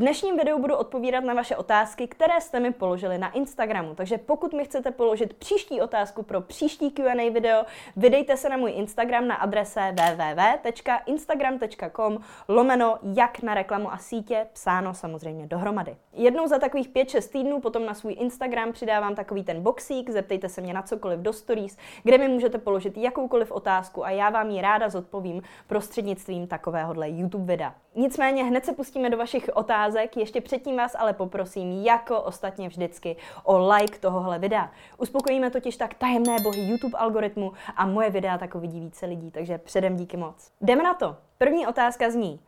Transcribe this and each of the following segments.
Dnešním videu budu odpovídat na vaše otázky, které jste mi položili na Instagramu. Takže pokud mi chcete položit příští otázku pro příští Q&A video, vydejte se na můj Instagram na adrese www.instagram.com lomeno jak na reklamu a sítě, psáno samozřejmě dohromady. Jednou za takových 5-6 týdnů potom na svůj Instagram přidávám takový ten boxík, zeptejte se mě na cokoliv do stories, kde mi můžete položit jakoukoliv otázku a já vám ji ráda zodpovím prostřednictvím takovéhohle YouTube videa. Nicméně hned se pustíme do vašich otázek, ještě předtím vás ale poprosím, jako ostatně vždycky, o like tohohle videa. Uspokojíme totiž tak tajemné bohy YouTube algoritmu a moje videa tak uvidí více lidí, takže předem díky moc. Jdeme na to. První otázka zní,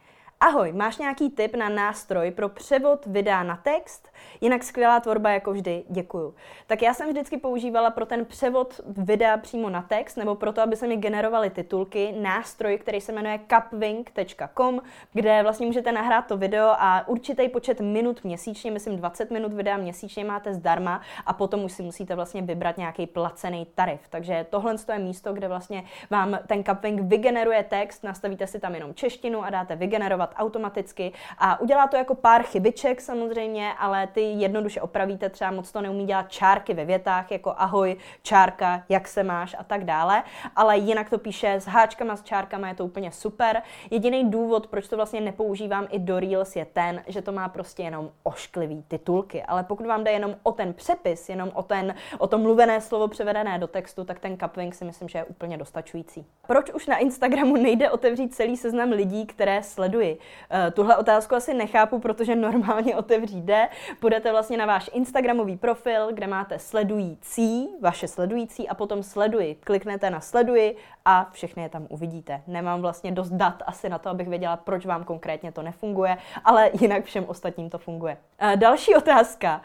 Ahoj, máš nějaký tip na nástroj pro převod videa na text? Jinak skvělá tvorba jako vždy, děkuju. Tak já jsem vždycky používala pro ten převod videa přímo na text, nebo proto, aby se mi generovaly titulky, nástroj, který se jmenuje capwing.com, kde vlastně můžete nahrát to video a určitý počet minut měsíčně, myslím 20 minut videa měsíčně máte zdarma a potom už si musíte vlastně vybrat nějaký placený tarif. Takže tohle je místo, kde vlastně vám ten Capwing vygeneruje text, nastavíte si tam jenom češtinu a dáte vygenerovat automaticky a udělá to jako pár chybiček samozřejmě, ale ty jednoduše opravíte, třeba moc to neumí dělat čárky ve větách, jako ahoj, čárka, jak se máš a tak dále, ale jinak to píše s háčkama, s čárkama, je to úplně super. Jediný důvod, proč to vlastně nepoužívám i do Reels je ten, že to má prostě jenom ošklivý titulky, ale pokud vám jde jenom o ten přepis, jenom o, ten, o to mluvené slovo převedené do textu, tak ten Capwing si myslím, že je úplně dostačující. Proč už na Instagramu nejde otevřít celý seznam lidí, které sleduji? Uh, tuhle otázku asi nechápu, protože normálně otevřít jde. Půjdete vlastně na váš Instagramový profil, kde máte sledující, vaše sledující a potom sleduji. Kliknete na sleduji a všechny je tam uvidíte. Nemám vlastně dost dat asi na to, abych věděla, proč vám konkrétně to nefunguje, ale jinak všem ostatním to funguje. Uh, další otázka.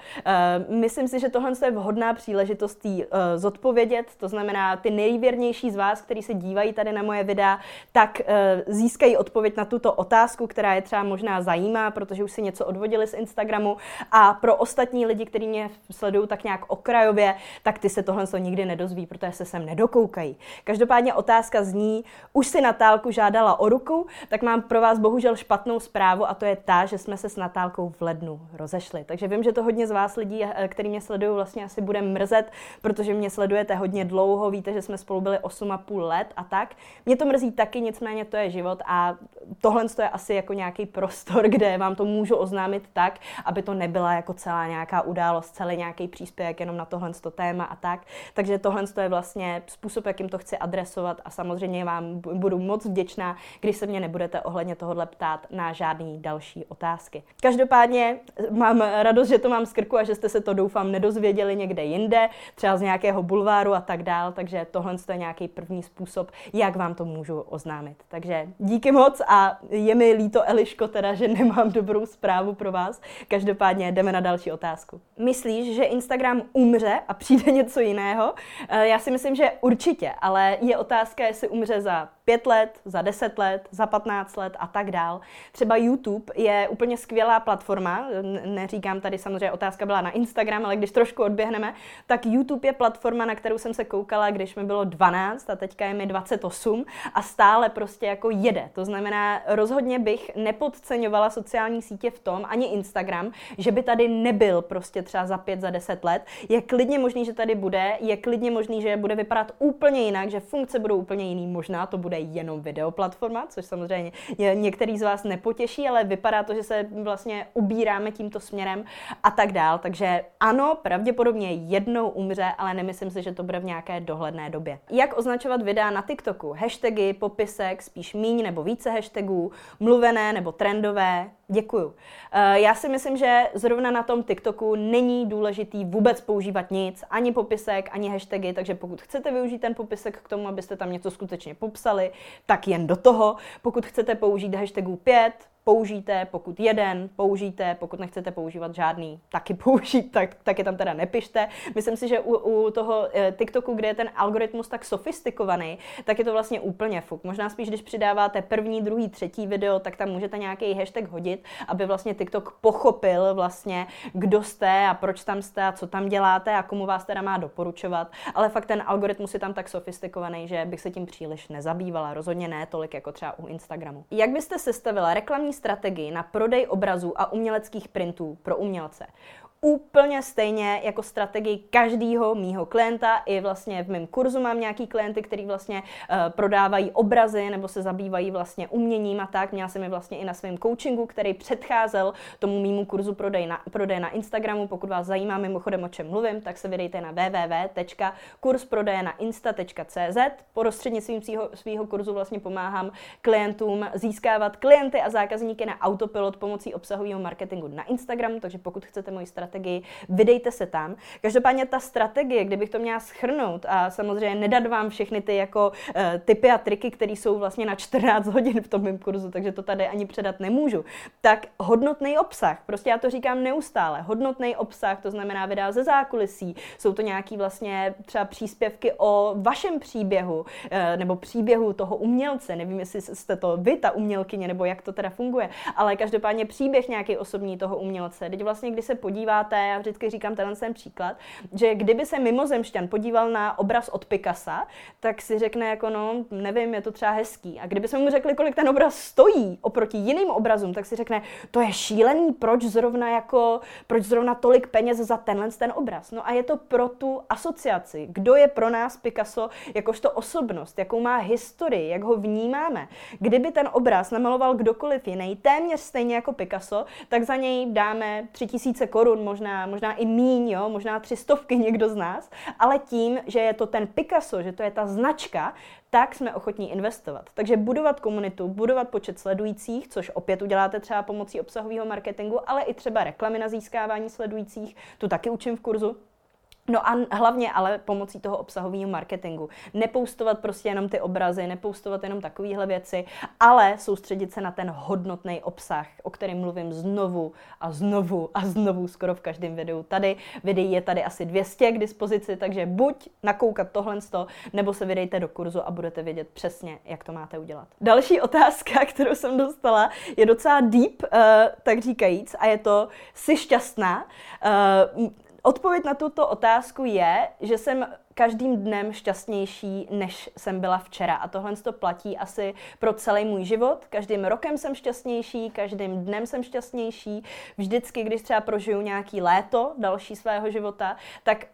Uh, myslím si, že tohle je vhodná příležitost uh, zodpovědět, to znamená ty nejvěrnější z vás, kteří se dívají tady na moje videa, tak získají odpověď na tuto otázku, která je třeba možná zajímá, protože už si něco odvodili z Instagramu a pro ostatní lidi, kteří mě sledují tak nějak okrajově, tak ty se tohle nikdy nedozví, protože se sem nedokoukají. Každopádně otázka zní, už si Natálku žádala o ruku, tak mám pro vás bohužel špatnou zprávu a to je ta, že jsme se s Natálkou v lednu rozešli. Takže vím, že to hodně z vás lidí, eh, kteří mě sledují, vlastně asi bude mrzet, protože mě sledujete hodně dlouho, víte, že jsme spolu byli 8,5 let a tak. Mě to mrzí taky, nicméně to je život a tohle je asi jako nějaký prostor, kde vám to můžu oznámit tak, aby to nebyla jako celá nějaká událost, celý nějaký příspěvek jenom na tohle téma a tak. Takže tohle je vlastně způsob, jakým to chci adresovat a samozřejmě vám budu moc vděčná, když se mě nebudete ohledně tohohle ptát na žádný další otázky. Každopádně mám radost, že to mám z krku a že jste se to doufám nedozvěděli někde jinde, třeba z nějakého bulváru a tak dál, takže tohle je nějaký první způsob, jak vám to můžu oznámit. Takže díky moc a je mi líto Eliško teda, že nemám dobrou zprávu pro vás. Každopádně jdeme na další otázku. Myslíš, že Instagram umře a přijde něco jiného? Eh, já si myslím, že určitě, ale je otázka, jestli umře za pět let, za deset let, za patnáct let a tak dál. Třeba YouTube je úplně skvělá platforma, neříkám tady samozřejmě, otázka byla na Instagram, ale když trošku odběhneme, tak YouTube je platforma, na kterou jsem se koukala, když mi bylo 12 a teďka je mi 28 a stále prostě jako jede. To znamená, rozhodně bych nepodceňovala sociální sítě v tom, ani Instagram, že by tady nebyl prostě třeba za pět, za deset let. Je klidně možný, že tady bude, je klidně možný, že bude vypadat úplně jinak, že funkce budou úplně jiný, možná to bude jenom videoplatforma, což samozřejmě některý z vás nepotěší, ale vypadá to, že se vlastně ubíráme tímto směrem a tak dál. Takže ano, pravděpodobně jednou umře, ale nemyslím si, že to bude v nějaké dohledné době. Jak označovat videa na TikToku? Hashtagy, popisek, spíš míň nebo více hashtagů, mluvené nebo trendové, Děkuju. Eh, já si myslím, že zrovna na tom TikToku není důležitý vůbec používat nic, ani popisek, ani hashtagy, takže pokud chcete využít ten popisek k tomu, abyste tam něco skutečně popsali, tak jen do toho. Pokud chcete použít hashtagů 5, použijte, pokud jeden, použijte, pokud nechcete používat žádný, taky použít, tak, taky tam teda nepište. Myslím si, že u, u toho eh, TikToku, kde je ten algoritmus tak sofistikovaný, tak je to vlastně úplně fuk. Možná spíš, když přidáváte první, druhý, třetí video, tak tam můžete nějaký hashtag hodit, aby vlastně TikTok pochopil vlastně, kdo jste a proč tam jste a co tam děláte a komu vás teda má doporučovat. Ale fakt ten algoritmus je tam tak sofistikovaný, že bych se tím příliš nezabývala. Rozhodně ne tolik jako třeba u Instagramu. Jak byste sestavila reklamní strategii na prodej obrazů a uměleckých printů pro umělce? Úplně stejně jako strategii každého mýho klienta. I vlastně v mém kurzu mám nějaký klienty, který vlastně uh, prodávají obrazy nebo se zabývají vlastně uměním a tak. Měla jsem je vlastně i na svém coachingu, který předcházel tomu mýmu kurzu prodej na, prodej na Instagramu. Pokud vás zajímá mimochodem, o čem mluvím, tak se vydejte na www.kursprodeje-na-insta.cz. Po prostřednictvím svého, svého kurzu vlastně pomáhám klientům získávat klienty a zákazníky na autopilot pomocí obsahového marketingu na Instagramu, takže pokud chcete moji strategii strategii, vydejte se tam. Každopádně ta strategie, kdybych to měla schrnout a samozřejmě nedat vám všechny ty jako uh, typy a triky, které jsou vlastně na 14 hodin v tom mém kurzu, takže to tady ani předat nemůžu, tak hodnotný obsah, prostě já to říkám neustále, hodnotný obsah, to znamená videa ze zákulisí, jsou to nějaký vlastně třeba příspěvky o vašem příběhu, uh, nebo příběhu toho umělce, nevím, jestli jste to vy, ta umělkyně, nebo jak to teda funguje, ale každopádně příběh nějaký osobní toho umělce. Teď vlastně, když se podívá podíváte, já vždycky říkám tenhle ten příklad, že kdyby se mimozemšťan podíval na obraz od Picasa, tak si řekne jako no, nevím, je to třeba hezký. A kdyby jsme mu řekli, kolik ten obraz stojí oproti jiným obrazům, tak si řekne, to je šílený, proč zrovna jako, proč zrovna tolik peněz za tenhle ten obraz. No a je to pro tu asociaci. Kdo je pro nás Picasso jakožto osobnost, jakou má historii, jak ho vnímáme. Kdyby ten obraz namaloval kdokoliv jiný, téměř stejně jako Picasso, tak za něj dáme 3000 korun, možná, možná i míň, jo, možná tři stovky někdo z nás, ale tím, že je to ten Picasso, že to je ta značka, tak jsme ochotní investovat. Takže budovat komunitu, budovat počet sledujících, což opět uděláte třeba pomocí obsahového marketingu, ale i třeba reklamy na získávání sledujících, tu taky učím v kurzu. No a hlavně ale pomocí toho obsahového marketingu. Nepoustovat prostě jenom ty obrazy, nepoustovat jenom takovéhle věci, ale soustředit se na ten hodnotný obsah, o kterém mluvím znovu a znovu a znovu skoro v každém videu. Tady videí je tady asi 200 k dispozici, takže buď nakoukat tohle, nebo se vydejte do kurzu a budete vědět přesně, jak to máte udělat. Další otázka, kterou jsem dostala, je docela deep, uh, tak říkajíc, a je to, jsi šťastná? Uh, Odpověď na tuto otázku je, že jsem každým dnem šťastnější, než jsem byla včera. A tohle to platí asi pro celý můj život. Každým rokem jsem šťastnější, každým dnem jsem šťastnější. Vždycky, když třeba prožiju nějaký léto další svého života, tak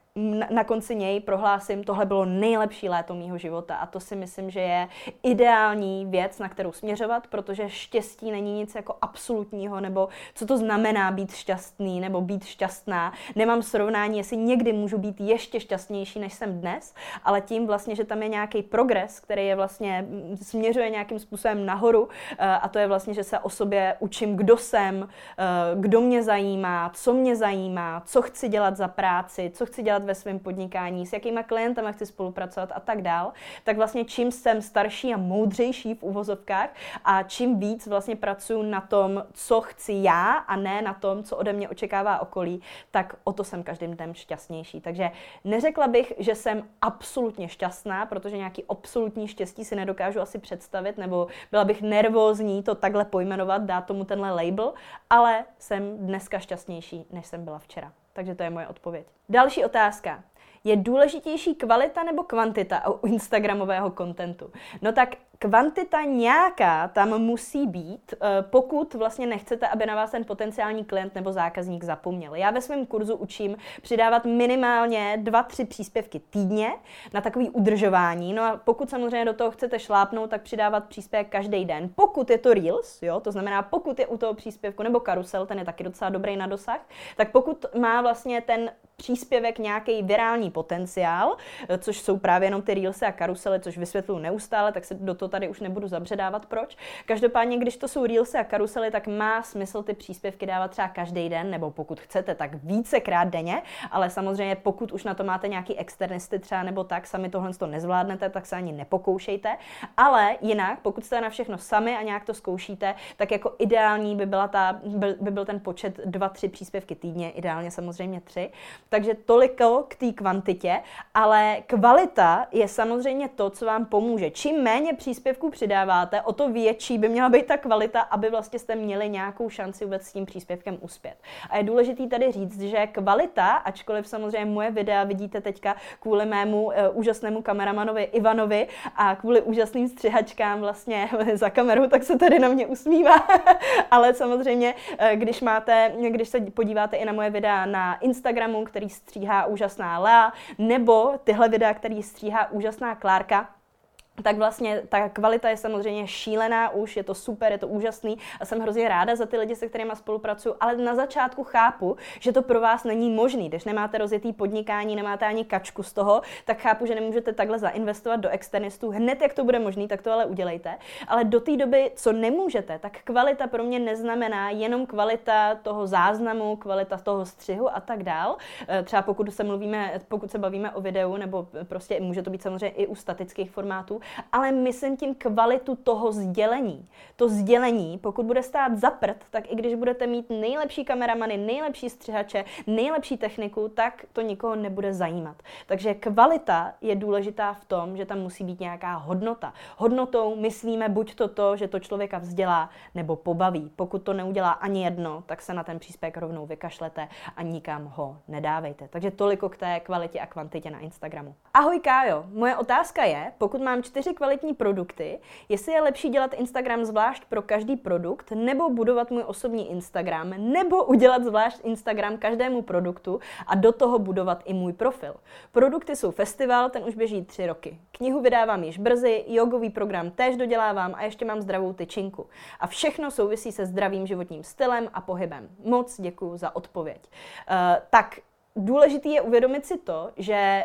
na, konci něj prohlásím, tohle bylo nejlepší léto mýho života a to si myslím, že je ideální věc, na kterou směřovat, protože štěstí není nic jako absolutního, nebo co to znamená být šťastný nebo být šťastná. Nemám srovnání, jestli někdy můžu být ještě šťastnější, než jsem dnes, ale tím vlastně, že tam je nějaký progres, který je vlastně směřuje nějakým způsobem nahoru eh, a to je vlastně, že se o sobě učím, kdo jsem, eh, kdo mě zajímá, co mě zajímá, co chci dělat za práci, co chci dělat ve svém podnikání, s jakýma klientama chci spolupracovat a tak dál, tak vlastně čím jsem starší a moudřejší v uvozovkách a čím víc vlastně pracuji na tom, co chci já a ne na tom, co ode mě očekává okolí, tak o to jsem každým dnem šťastnější. Takže neřekla bych, že jsem absolutně šťastná, protože nějaký absolutní štěstí si nedokážu asi představit, nebo byla bych nervózní to takhle pojmenovat, dát tomu tenhle label, ale jsem dneska šťastnější, než jsem byla včera. Takže to je moje odpověď. Další otázka. Je důležitější kvalita nebo kvantita u Instagramového kontentu? No tak kvantita nějaká tam musí být, eh, pokud vlastně nechcete, aby na vás ten potenciální klient nebo zákazník zapomněl. Já ve svém kurzu učím přidávat minimálně dva, tři příspěvky týdně na takový udržování. No a pokud samozřejmě do toho chcete šlápnout, tak přidávat příspěvek každý den. Pokud je to Reels, jo, to znamená, pokud je u toho příspěvku nebo karusel, ten je taky docela dobrý na dosah, tak pokud má vlastně ten příspěvek nějaký virální potenciál, eh, což jsou právě jenom ty reelsy a karusely, což vysvětluju neustále, tak se do toho tady už nebudu zabředávat, proč. Každopádně, když to jsou reelsy a karusely, tak má smysl ty příspěvky dávat třeba každý den, nebo pokud chcete, tak vícekrát denně, ale samozřejmě pokud už na to máte nějaký externisty třeba nebo tak, sami tohle to nezvládnete, tak se ani nepokoušejte. Ale jinak, pokud jste na všechno sami a nějak to zkoušíte, tak jako ideální by, byla ta, by, by byl ten počet 2-3 příspěvky týdně, ideálně samozřejmě 3. Takže toliko k té kvantitě, ale kvalita je samozřejmě to, co vám pomůže. Čím méně příspěvků přidáváte, o to větší by měla být ta kvalita, aby vlastně jste měli nějakou šanci vůbec s tím příspěvkem uspět. A je důležité tady říct, že kvalita, ačkoliv samozřejmě moje videa vidíte teďka kvůli mému uh, úžasnému kameramanovi Ivanovi a kvůli úžasným střihačkám vlastně za kamerou, tak se tady na mě usmívá. Ale samozřejmě, uh, když máte, když se podíváte i na moje videa na Instagramu, který stříhá úžasná Lea, nebo tyhle videa, který stříhá úžasná Klárka, tak vlastně ta kvalita je samozřejmě šílená už, je to super, je to úžasný a jsem hrozně ráda za ty lidi, se kterými spolupracuju, ale na začátku chápu, že to pro vás není možný. Když nemáte rozjetý podnikání, nemáte ani kačku z toho, tak chápu, že nemůžete takhle zainvestovat do externistů. Hned, jak to bude možný, tak to ale udělejte. Ale do té doby, co nemůžete, tak kvalita pro mě neznamená jenom kvalita toho záznamu, kvalita toho střihu a tak dál. Eh, třeba pokud se mluvíme, pokud se bavíme o videu, nebo prostě může to být samozřejmě i u statických formátů, ale myslím tím kvalitu toho sdělení. To sdělení, pokud bude stát za prd, tak i když budete mít nejlepší kameramany, nejlepší střihače, nejlepší techniku, tak to nikoho nebude zajímat. Takže kvalita je důležitá v tom, že tam musí být nějaká hodnota. Hodnotou myslíme buď to to, že to člověka vzdělá, nebo pobaví. Pokud to neudělá ani jedno, tak se na ten příspěvek rovnou vykašlete a nikam ho nedávejte. Takže toliko k té kvalitě a kvantitě na Instagramu. Ahoj Kájo, moje otázka je, pokud mám čtyři kvalitní produkty, jestli je lepší dělat Instagram zvlášť pro každý produkt, nebo budovat můj osobní Instagram, nebo udělat zvlášť Instagram každému produktu a do toho budovat i můj profil. Produkty jsou festival, ten už běží tři roky. Knihu vydávám již brzy, jogový program též dodělávám a ještě mám zdravou tyčinku. A všechno souvisí se zdravým životním stylem a pohybem. Moc děkuji za odpověď. Uh, tak důležitý je uvědomit si to, že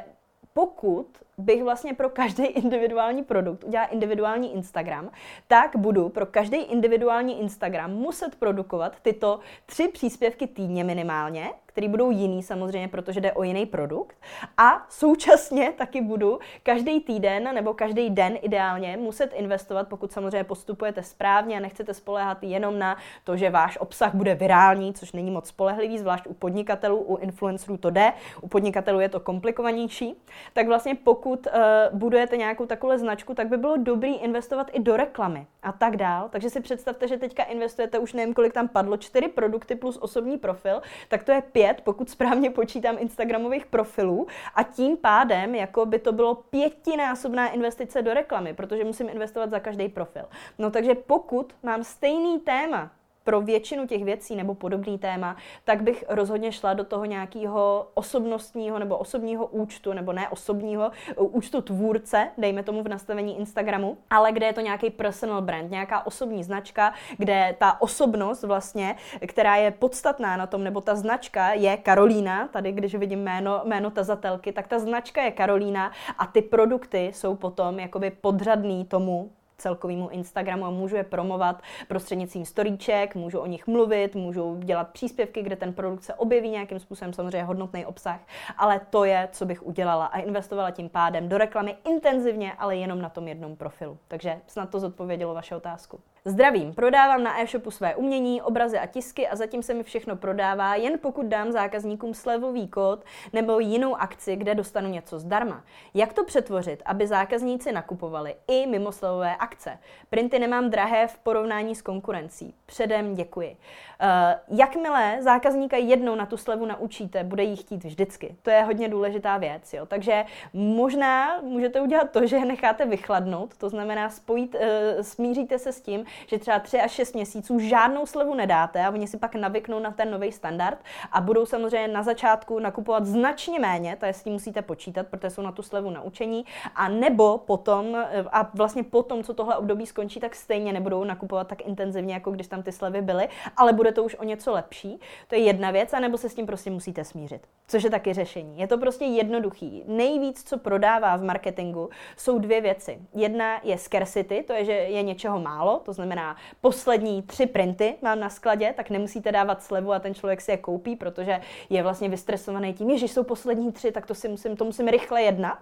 pokud bych vlastně pro každý individuální produkt udělala individuální Instagram, tak budu pro každý individuální Instagram muset produkovat tyto tři příspěvky týdně minimálně, který budou jiný samozřejmě, protože jde o jiný produkt. A současně taky budu každý týden nebo každý den ideálně muset investovat, pokud samozřejmě postupujete správně a nechcete spolehat jenom na to, že váš obsah bude virální, což není moc spolehlivý, zvlášť u podnikatelů, u influencerů to jde, u podnikatelů je to komplikovanější. Tak vlastně pokud uh, budujete nějakou takovou značku, tak by bylo dobrý investovat i do reklamy a tak dál. Takže si představte, že teďka investujete už nevím, kolik tam padlo, čtyři produkty plus osobní profil, tak to je pět, pokud správně počítám Instagramových profilů a tím pádem jako by to bylo pětinásobná investice do reklamy, protože musím investovat za každý profil. No takže pokud mám stejný téma, pro většinu těch věcí nebo podobný téma, tak bych rozhodně šla do toho nějakého osobnostního nebo osobního účtu, nebo ne osobního, účtu tvůrce, dejme tomu v nastavení Instagramu, ale kde je to nějaký personal brand, nějaká osobní značka, kde ta osobnost vlastně, která je podstatná na tom, nebo ta značka je Karolína, tady když vidím jméno, jméno tazatelky, tak ta značka je Karolína a ty produkty jsou potom jakoby podřadný tomu celkovému Instagramu a můžu je promovat prostřednictvím storíček, můžu o nich mluvit, můžu dělat příspěvky, kde ten produkt se objeví nějakým způsobem, samozřejmě hodnotný obsah, ale to je, co bych udělala a investovala tím pádem do reklamy intenzivně, ale jenom na tom jednom profilu. Takže snad to zodpovědělo vaše otázku. Zdravím, prodávám na e-shopu své umění, obrazy a tisky a zatím se mi všechno prodává, jen pokud dám zákazníkům slevový kód nebo jinou akci, kde dostanu něco zdarma. Jak to přetvořit, aby zákazníci nakupovali i mimo slevové akce? Printy nemám drahé v porovnání s konkurencí. Předem děkuji. Uh, jakmile zákazníka jednou na tu slevu naučíte, bude jí chtít vždycky. To je hodně důležitá věc. Jo? Takže možná můžete udělat to, že necháte vychladnout, to znamená spojit, uh, smíříte se s tím, že třeba 3 až 6 měsíců žádnou slevu nedáte a oni si pak navyknou na ten nový standard a budou samozřejmě na začátku nakupovat značně méně, to je s tím musíte počítat, protože jsou na tu slevu naučení, a nebo potom, a vlastně potom, co tohle období skončí, tak stejně nebudou nakupovat tak intenzivně, jako když tam ty slevy byly, ale bude to už o něco lepší. To je jedna věc, anebo se s tím prostě musíte smířit, což je taky řešení. Je to prostě jednoduchý. Nejvíc, co prodává v marketingu, jsou dvě věci. Jedna je scarcity, to je, že je něčeho málo, to znamená poslední tři printy mám na skladě, tak nemusíte dávat slevu a ten člověk si je koupí, protože je vlastně vystresovaný tím, že jsou poslední tři, tak to si musím, to musím rychle jednat.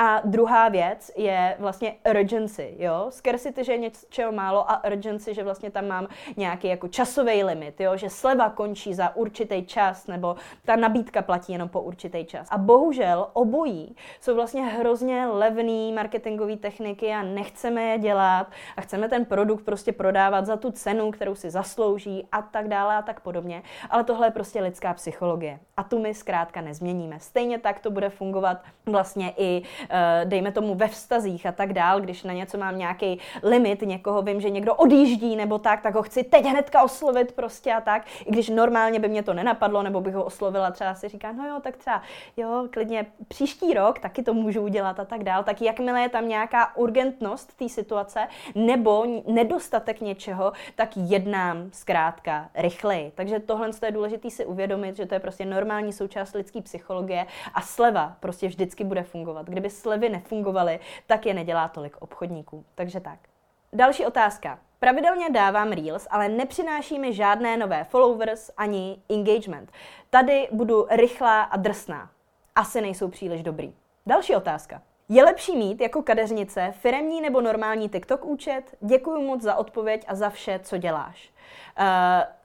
A druhá věc je vlastně urgency, jo. Scarcity, že je něčeho málo a urgency, že vlastně tam mám nějaký jako časový limit, jo, že sleva končí za určitý čas nebo ta nabídka platí jenom po určitý čas. A bohužel obojí jsou vlastně hrozně levný marketingové techniky a nechceme je dělat a chceme ten produkt prostě prodávat za tu cenu, kterou si zaslouží a tak dále a tak podobně. Ale tohle je prostě lidská psychologie a tu my zkrátka nezměníme. Stejně tak to bude fungovat vlastně i, eh, dejme tomu, ve vztazích a tak dál, když na něco mám nějaký limit, někoho vím, že někdo odjíždí nebo tak, tak ho chci teď hnedka oslovit prostě a tak, i když normálně by mě to nenapadlo, nebo bych ho oslovila, třeba si říká, no jo, tak třeba, jo, klidně příští rok taky to můžu udělat a tak dál, tak jakmile je tam nějaká urgentnost té situace nebo nedostatek něčeho, tak jednám zkrátka rychleji. Takže tohle je důležité si uvědomit, že to je prostě normální součást lidské psychologie a sleva prostě vždycky bude fungovat. Kdyby slevy nefungovaly, tak je nedělá tolik obchodníků. Takže tak. Další otázka. Pravidelně dávám Reels, ale nepřináší mi žádné nové followers ani engagement. Tady budu rychlá a drsná. Asi nejsou příliš dobrý. Další otázka. Je lepší mít jako kadeřnice firemní nebo normální TikTok účet? Děkuji moc za odpověď a za vše, co děláš. Uh,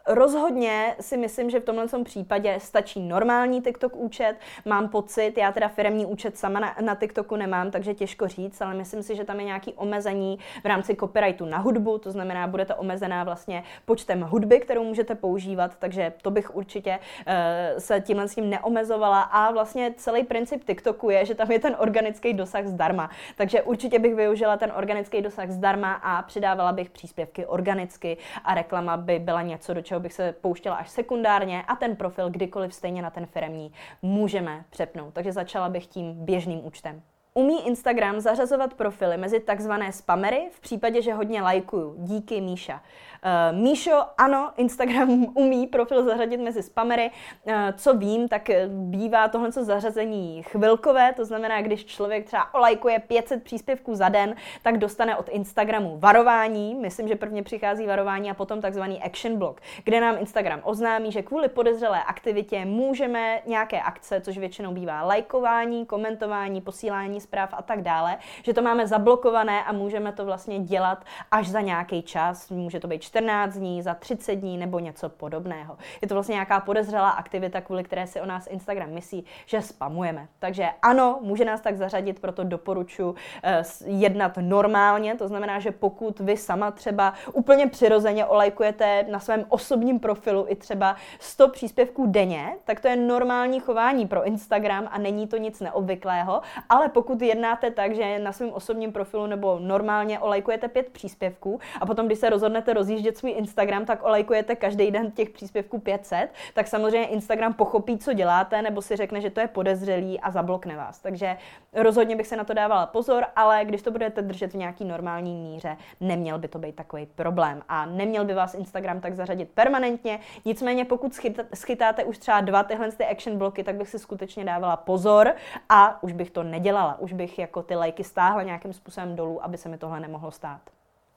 Rozhodně si myslím, že v tomhle případě stačí normální TikTok účet. Mám pocit, já teda firmní účet sama na, na TikToku nemám, takže těžko říct, ale myslím si, že tam je nějaký omezení v rámci copyrightu na hudbu, to znamená, budete omezená vlastně počtem hudby, kterou můžete používat, takže to bych určitě uh, se tímhle s tím neomezovala. A vlastně celý princip TikToku je, že tam je ten organický dosah zdarma. Takže určitě bych využila ten organický dosah zdarma a přidávala bych příspěvky organicky a reklama by byla něco, do čeho čeho bych se pouštěla až sekundárně a ten profil kdykoliv stejně na ten firmní můžeme přepnout. Takže začala bych tím běžným účtem. Umí Instagram zařazovat profily mezi takzvané spamery v případě, že hodně lajkuju. Díky, Míša. Uh, Míšo, ano, Instagram umí profil zařadit mezi spamery. Uh, co vím, tak bývá tohle zařazení chvilkové, to znamená, když člověk třeba olajkuje 500 příspěvků za den, tak dostane od Instagramu varování. Myslím, že prvně přichází varování a potom takzvaný action block, kde nám Instagram oznámí, že kvůli podezřelé aktivitě můžeme nějaké akce, což většinou bývá lajkování, komentování, posílání zpráv a tak dále, že to máme zablokované a můžeme to vlastně dělat až za nějaký čas. Může to být 14 dní, za 30 dní nebo něco podobného. Je to vlastně nějaká podezřelá aktivita, kvůli které si o nás Instagram myslí, že spamujeme. Takže ano, může nás tak zařadit, proto doporučuji eh, jednat normálně, to znamená, že pokud vy sama třeba úplně přirozeně olajkujete na svém osobním profilu i třeba 100 příspěvků denně, tak to je normální chování pro Instagram a není to nic neobvyklého, ale pokud jednáte tak, že na svém osobním profilu nebo normálně olajkujete pět příspěvků a potom, když se rozhodnete rozjíždět svůj Instagram, tak olajkujete každý den těch příspěvků 500, tak samozřejmě Instagram pochopí, co děláte, nebo si řekne, že to je podezřelý a zablokne vás. Takže rozhodně bych se na to dávala pozor, ale když to budete držet v nějaký normální míře, neměl by to být takový problém. A neměl by vás Instagram tak zařadit permanentně. Nicméně, pokud schytáte už třeba dva tyhle ty action bloky, tak bych si skutečně dávala pozor a už bych to nedělala. Už bych jako ty lajky stáhla nějakým způsobem dolů, aby se mi tohle nemohlo stát.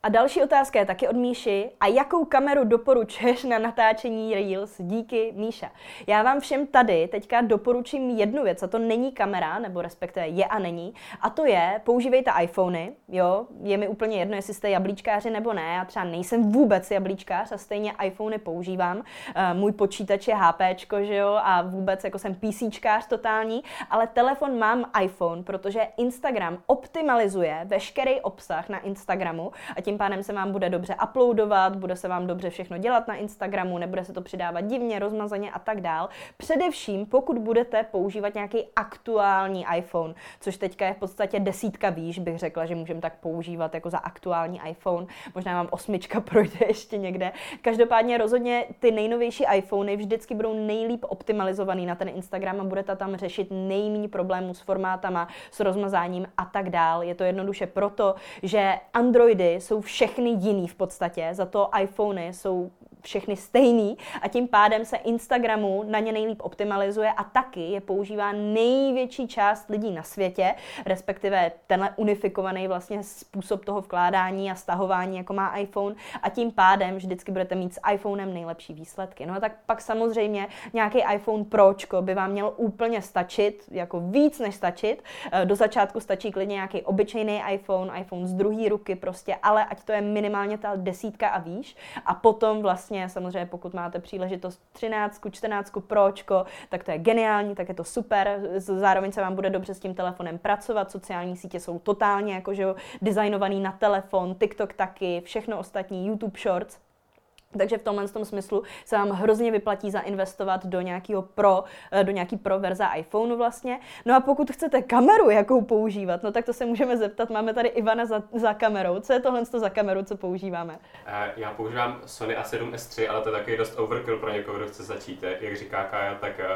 A další otázka je taky od Míši. A jakou kameru doporučuješ na natáčení Reels? Díky, Míša. Já vám všem tady teďka doporučím jednu věc, a to není kamera, nebo respektive je a není, a to je, používejte iPhony, jo, je mi úplně jedno, jestli jste jablíčkáři nebo ne, já třeba nejsem vůbec jablíčkář a stejně iPhony používám, uh, můj počítač je HP, že jo, a vůbec jako jsem PCčkář totální, ale telefon mám iPhone, protože Instagram optimalizuje veškerý obsah na Instagramu a tím tím pádem se vám bude dobře uploadovat, bude se vám dobře všechno dělat na Instagramu, nebude se to přidávat divně, rozmazaně a tak dál. Především, pokud budete používat nějaký aktuální iPhone, což teďka je v podstatě desítka výš, bych řekla, že můžeme tak používat jako za aktuální iPhone. Možná vám osmička projde ještě někde. Každopádně rozhodně ty nejnovější iPhony vždycky budou nejlíp optimalizovaný na ten Instagram a budete tam řešit nejméně problémů s formátama, s rozmazáním a tak dál. Je to jednoduše proto, že Androidy jsou všechny jiný v podstatě, za to iPhony jsou všechny stejný a tím pádem se Instagramu na ně nejlíp optimalizuje a taky je používá největší část lidí na světě, respektive tenhle unifikovaný vlastně způsob toho vkládání a stahování, jako má iPhone a tím pádem vždycky budete mít s iPhonem nejlepší výsledky. No a tak pak samozřejmě nějaký iPhone Pročko by vám měl úplně stačit, jako víc než stačit. Eh, do začátku stačí klidně nějaký obyčejný iPhone, iPhone z druhé ruky prostě, ale ať to je minimálně ta desítka a výš a potom vlastně vlastně samozřejmě pokud máte příležitost 13, 14 Pročko, tak to je geniální, tak je to super. Zároveň se vám bude dobře s tím telefonem pracovat. Sociální sítě jsou totálně jakože designovaný na telefon, TikTok taky, všechno ostatní, YouTube Shorts. Takže v tomhle tom smyslu se vám hrozně vyplatí zainvestovat do nějakého pro, eh, do nějaký pro verze iPhoneu vlastně. No a pokud chcete kameru, jakou používat, no tak to se můžeme zeptat. Máme tady Ivana za, za kamerou. Co je tohle za kameru, co používáme? Eh, já používám Sony A7S3, ale to je taky dost overkill pro někoho, kdo chce začít. Jak říká Kája, tak eh,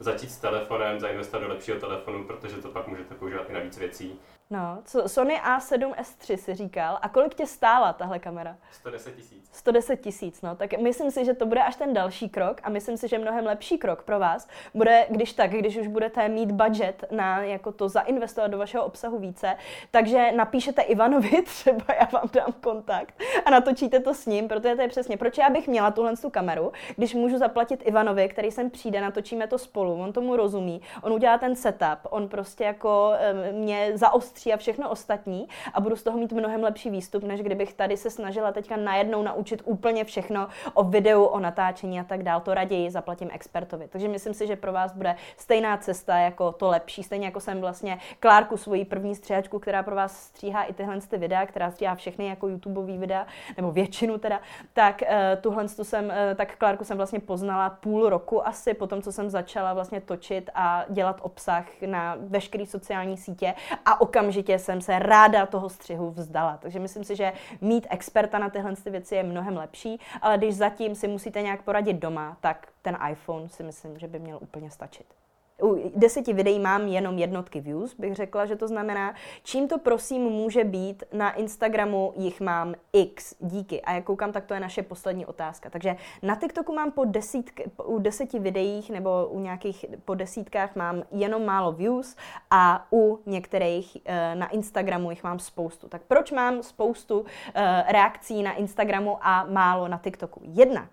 začít s telefonem, zainvestovat do lepšího telefonu, protože to pak můžete používat i na víc věcí. No, co, Sony A7S3 si říkal. A kolik tě stála tahle kamera? 110 tisíc. 110 tisíc, no. Tak myslím si, že to bude až ten další krok a myslím si, že mnohem lepší krok pro vás bude, když tak, když už budete mít budget na jako to zainvestovat do vašeho obsahu více, takže napíšete Ivanovi, třeba já vám dám kontakt a natočíte to s ním, protože to je přesně, proč já bych měla tuhle tu kameru, když můžu zaplatit Ivanovi, který sem přijde, natočíme to spolu, on tomu rozumí, on udělá ten setup, on prostě jako mě zaostří ostří a všechno ostatní a budu z toho mít mnohem lepší výstup, než kdybych tady se snažila teďka najednou naučit úplně všechno o videu, o natáčení a tak dál. To raději zaplatím expertovi. Takže myslím si, že pro vás bude stejná cesta jako to lepší. Stejně jako jsem vlastně Klárku, svoji první stříhačku, která pro vás stříhá i tyhle ty videa, která stříhá všechny jako YouTubeový videa, nebo většinu teda, tak uh, tuhle tu jsem, uh, tak Klárku jsem vlastně poznala půl roku asi, potom co jsem začala vlastně točit a dělat obsah na veškeré sociální sítě a okamžitě okamžitě jsem se ráda toho střihu vzdala. Takže myslím si, že mít experta na tyhle věci je mnohem lepší, ale když zatím si musíte nějak poradit doma, tak ten iPhone si myslím, že by měl úplně stačit u deseti videí mám jenom jednotky views, bych řekla, že to znamená, čím to prosím může být, na Instagramu jich mám x, díky. A jak koukám, tak to je naše poslední otázka. Takže na TikToku mám po desítk, u deseti videích nebo u nějakých po desítkách mám jenom málo views a u některých eh, na Instagramu jich mám spoustu. Tak proč mám spoustu eh, reakcí na Instagramu a málo na TikToku? Jednak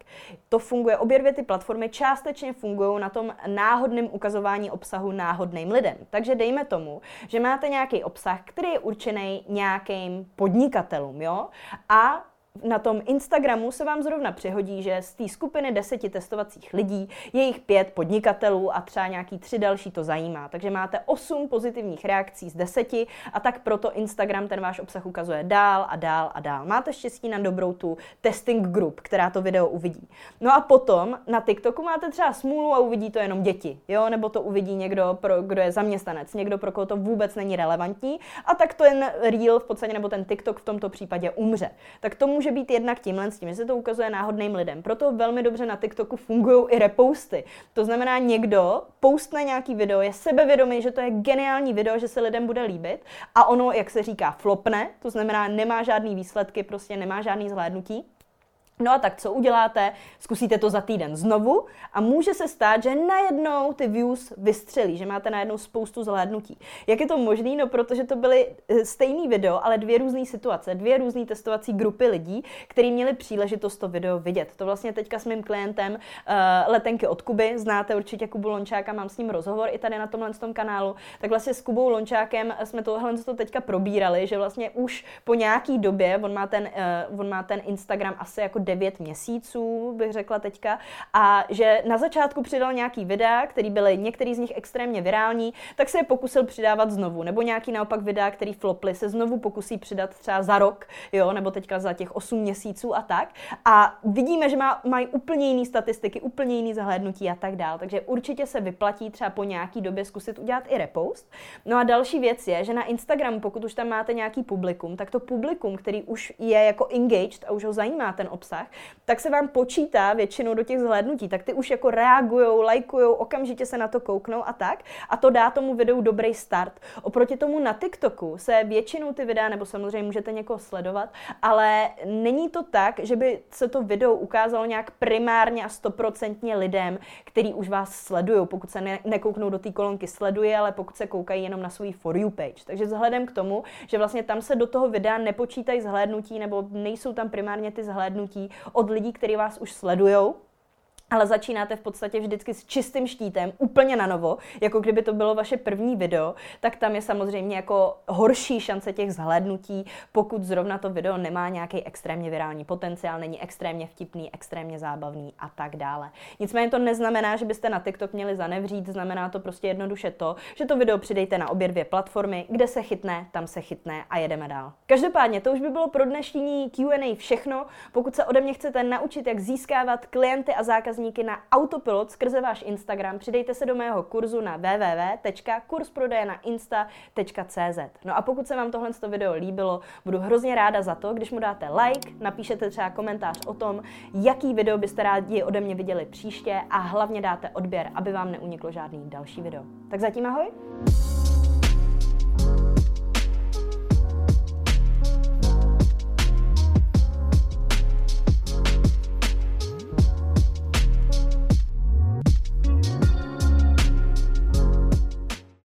to funguje, obě dvě ty platformy částečně fungují na tom náhodném ukazování posílání obsahu náhodným lidem. Takže dejme tomu, že máte nějaký obsah, který je určený nějakým podnikatelům, jo? A na tom Instagramu se vám zrovna přihodí, že z té skupiny deseti testovacích lidí je jich pět podnikatelů a třeba nějaký tři další to zajímá. Takže máte osm pozitivních reakcí z deseti a tak proto Instagram ten váš obsah ukazuje dál a dál a dál. Máte štěstí na dobrou tu testing group, která to video uvidí. No a potom na TikToku máte třeba smůlu a uvidí to jenom děti, jo, nebo to uvidí někdo, pro, kdo je zaměstnanec, někdo, pro koho to vůbec není relevantní a tak to ten reel v podstatě nebo ten TikTok v tomto případě umře. Tak to může může být jednak tímhle s tím, že se to ukazuje náhodným lidem. Proto velmi dobře na TikToku fungují i reposty. To znamená, někdo postne nějaký video, je sebevědomý, že to je geniální video, že se lidem bude líbit a ono, jak se říká, flopne, to znamená, nemá žádný výsledky, prostě nemá žádný zhlédnutí No a tak co uděláte? Zkusíte to za týden znovu a může se stát, že najednou ty views vystřelí, že máte najednou spoustu zhlédnutí. Jak je to možné? No protože to byly eh, stejný video, ale dvě různé situace, dvě různé testovací grupy lidí, kteří měli příležitost to video vidět. To vlastně teďka s mým klientem uh, Letenky od Kuby, znáte určitě Kubu Lončáka, mám s ním rozhovor i tady na tomhle tom kanálu, tak vlastně s Kubou Lončákem jsme tohle to teďka probírali, že vlastně už po nějaký době, on má ten, uh, on má ten Instagram asi jako 9 měsíců, bych řekla teďka, a že na začátku přidal nějaký videa, který byly některý z nich extrémně virální, tak se je pokusil přidávat znovu, nebo nějaký naopak videa, který floply, se znovu pokusí přidat třeba za rok, jo, nebo teďka za těch 8 měsíců a tak. A vidíme, že má, mají úplně jiné statistiky, úplně jiný zahlédnutí a tak dál. Takže určitě se vyplatí třeba po nějaký době zkusit udělat i repost. No a další věc je, že na Instagramu, pokud už tam máte nějaký publikum, tak to publikum, který už je jako engaged a už ho zajímá ten obsah, tak se vám počítá většinou do těch zhlédnutí. Tak ty už jako reagujou, lajkujou, okamžitě se na to kouknou a tak. A to dá tomu videu dobrý start. Oproti tomu na TikToku se většinou ty videa, nebo samozřejmě můžete někoho sledovat, ale není to tak, že by se to video ukázalo nějak primárně a stoprocentně lidem, který už vás sledují, pokud se ne, nekouknou do té kolonky sleduje, ale pokud se koukají jenom na svůj For You page. Takže vzhledem k tomu, že vlastně tam se do toho videa nepočítají zhlédnutí nebo nejsou tam primárně ty zhlédnutí od lidí, kteří vás už sledují, ale začínáte v podstatě vždycky s čistým štítem, úplně na novo, jako kdyby to bylo vaše první video, tak tam je samozřejmě jako horší šance těch zhlédnutí, pokud zrovna to video nemá nějaký extrémně virální potenciál, není extrémně vtipný, extrémně zábavný a tak dále. Nicméně to neznamená, že byste na TikTok měli zanevřít, znamená to prostě jednoduše to, že to video přidejte na obě dvě platformy, kde se chytne, tam se chytne a jedeme dál. Každopádně to už by bylo pro dnešní Q&A všechno. Pokud se ode mě chcete naučit, jak získávat klienty a zákazníky zákazníky na autopilot skrze váš Instagram, přidejte se do mého kurzu na www.kursprodejnainsta.cz. No a pokud se vám tohle video líbilo, budu hrozně ráda za to, když mu dáte like, napíšete třeba komentář o tom, jaký video byste rádi ode mě viděli příště a hlavně dáte odběr, aby vám neuniklo žádný další video. Tak zatím ahoj!